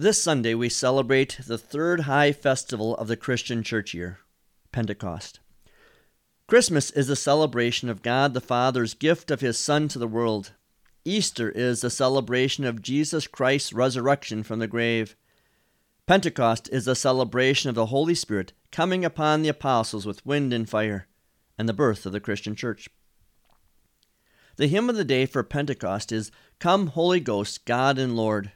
This Sunday, we celebrate the third high festival of the Christian church year, Pentecost. Christmas is a celebration of God the Father's gift of His Son to the world. Easter is a celebration of Jesus Christ's resurrection from the grave. Pentecost is a celebration of the Holy Spirit coming upon the apostles with wind and fire, and the birth of the Christian church. The hymn of the day for Pentecost is Come, Holy Ghost, God and Lord.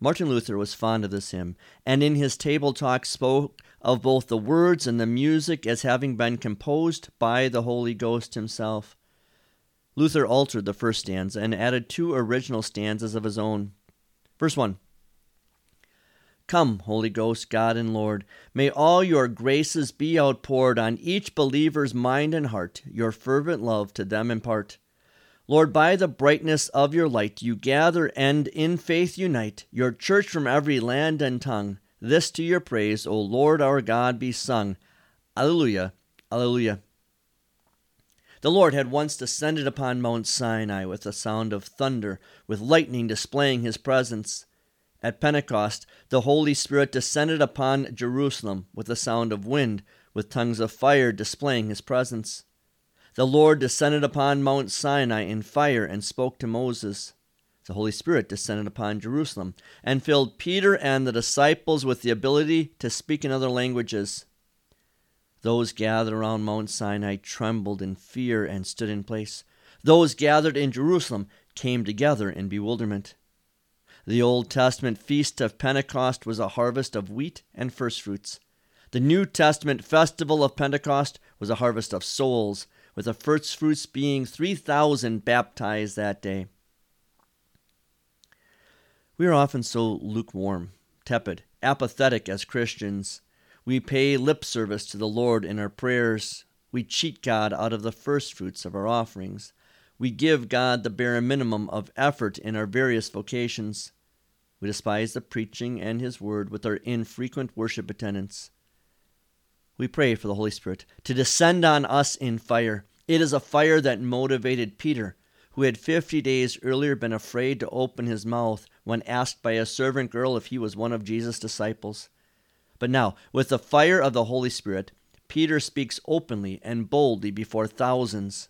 Martin Luther was fond of this hymn, and in his table talk spoke of both the words and the music as having been composed by the Holy Ghost himself. Luther altered the first stanza and added two original stanzas of his own. Verse 1 Come, Holy Ghost, God and Lord, may all your graces be outpoured on each believer's mind and heart, your fervent love to them impart. Lord, by the brightness of your light, you gather and in faith unite your church from every land and tongue. This to your praise, O Lord our God, be sung. Alleluia, Alleluia. The Lord had once descended upon Mount Sinai with a sound of thunder, with lightning displaying his presence. At Pentecost, the Holy Spirit descended upon Jerusalem with a sound of wind, with tongues of fire displaying his presence. The Lord descended upon Mount Sinai in fire and spoke to Moses. The Holy Spirit descended upon Jerusalem and filled Peter and the disciples with the ability to speak in other languages. Those gathered around Mount Sinai trembled in fear and stood in place. Those gathered in Jerusalem came together in bewilderment. The Old Testament feast of Pentecost was a harvest of wheat and firstfruits. The New Testament festival of Pentecost was a harvest of souls with the first fruits being 3,000 baptized that day. We are often so lukewarm, tepid, apathetic as Christians. We pay lip service to the Lord in our prayers. We cheat God out of the first fruits of our offerings. We give God the bare minimum of effort in our various vocations. We despise the preaching and His word with our infrequent worship attendance we pray for the Holy Spirit to descend on us in fire. It is a fire that motivated Peter, who had 50 days earlier been afraid to open his mouth when asked by a servant girl if he was one of Jesus' disciples. But now, with the fire of the Holy Spirit, Peter speaks openly and boldly before thousands.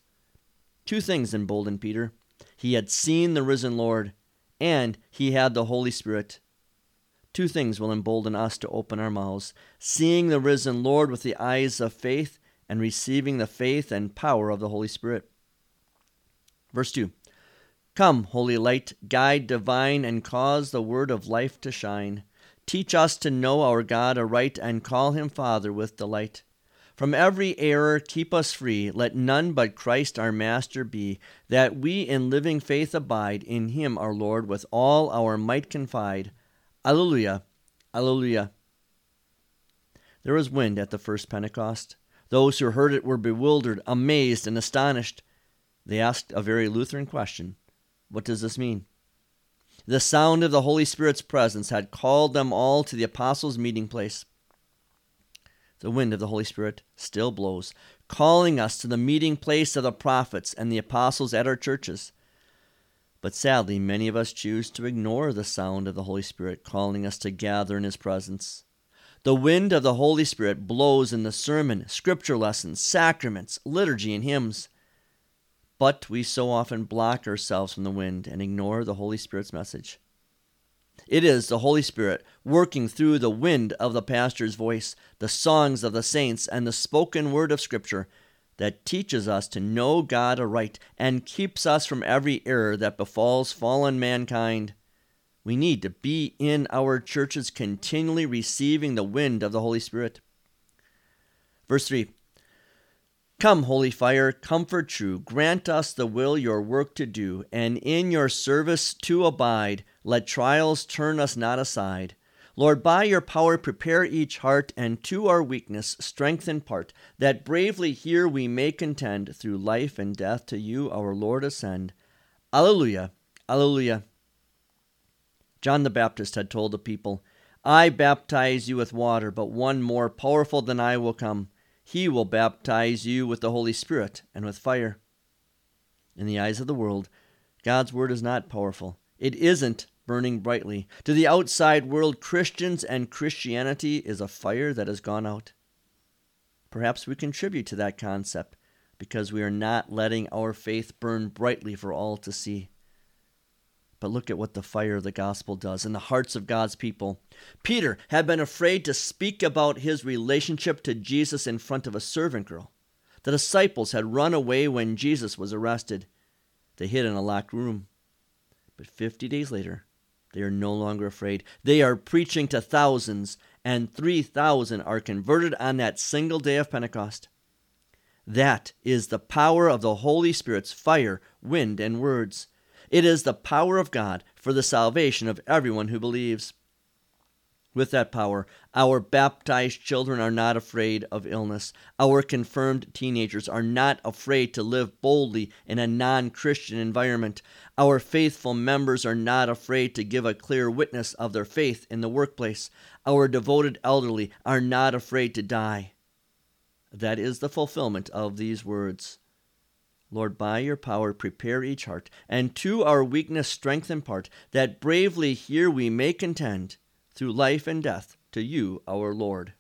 Two things emboldened Peter he had seen the risen Lord, and he had the Holy Spirit. Two things will embolden us to open our mouths seeing the risen Lord with the eyes of faith and receiving the faith and power of the Holy Spirit. Verse 2 Come, holy light, guide divine, and cause the word of life to shine. Teach us to know our God aright and call him Father with delight. From every error keep us free, let none but Christ our Master be, that we in living faith abide, in him our Lord with all our might confide. Alleluia, Alleluia. There was wind at the first Pentecost. Those who heard it were bewildered, amazed, and astonished. They asked a very Lutheran question What does this mean? The sound of the Holy Spirit's presence had called them all to the apostles' meeting place. The wind of the Holy Spirit still blows, calling us to the meeting place of the prophets and the apostles at our churches. But sadly, many of us choose to ignore the sound of the Holy Spirit calling us to gather in His presence. The wind of the Holy Spirit blows in the sermon, scripture lessons, sacraments, liturgy, and hymns. But we so often block ourselves from the wind and ignore the Holy Spirit's message. It is the Holy Spirit working through the wind of the pastor's voice, the songs of the saints, and the spoken word of Scripture that teaches us to know God aright and keeps us from every error that befalls fallen mankind. We need to be in our churches continually receiving the wind of the Holy Spirit. Verse 3 Come, holy fire, comfort true, grant us the will your work to do, and in your service to abide. Let trials turn us not aside. Lord, by your power prepare each heart, and to our weakness strengthen part, that bravely here we may contend, through life and death to you, our Lord, ascend. Alleluia, Alleluia. John the Baptist had told the people, I baptize you with water, but one more powerful than I will come. He will baptize you with the Holy Spirit and with fire. In the eyes of the world, God's word is not powerful. It isn't burning brightly. To the outside world, Christians and Christianity is a fire that has gone out. Perhaps we contribute to that concept because we are not letting our faith burn brightly for all to see. But look at what the fire of the gospel does in the hearts of God's people. Peter had been afraid to speak about his relationship to Jesus in front of a servant girl. The disciples had run away when Jesus was arrested. They hid in a locked room. But 50 days later, they are no longer afraid. They are preaching to thousands, and 3,000 are converted on that single day of Pentecost. That is the power of the Holy Spirit's fire, wind, and words. It is the power of God for the salvation of everyone who believes. With that power, our baptized children are not afraid of illness. Our confirmed teenagers are not afraid to live boldly in a non Christian environment. Our faithful members are not afraid to give a clear witness of their faith in the workplace. Our devoted elderly are not afraid to die. That is the fulfillment of these words. Lord, by your power, prepare each heart, and to our weakness strength impart, that bravely here we may contend through life and death to you, our Lord.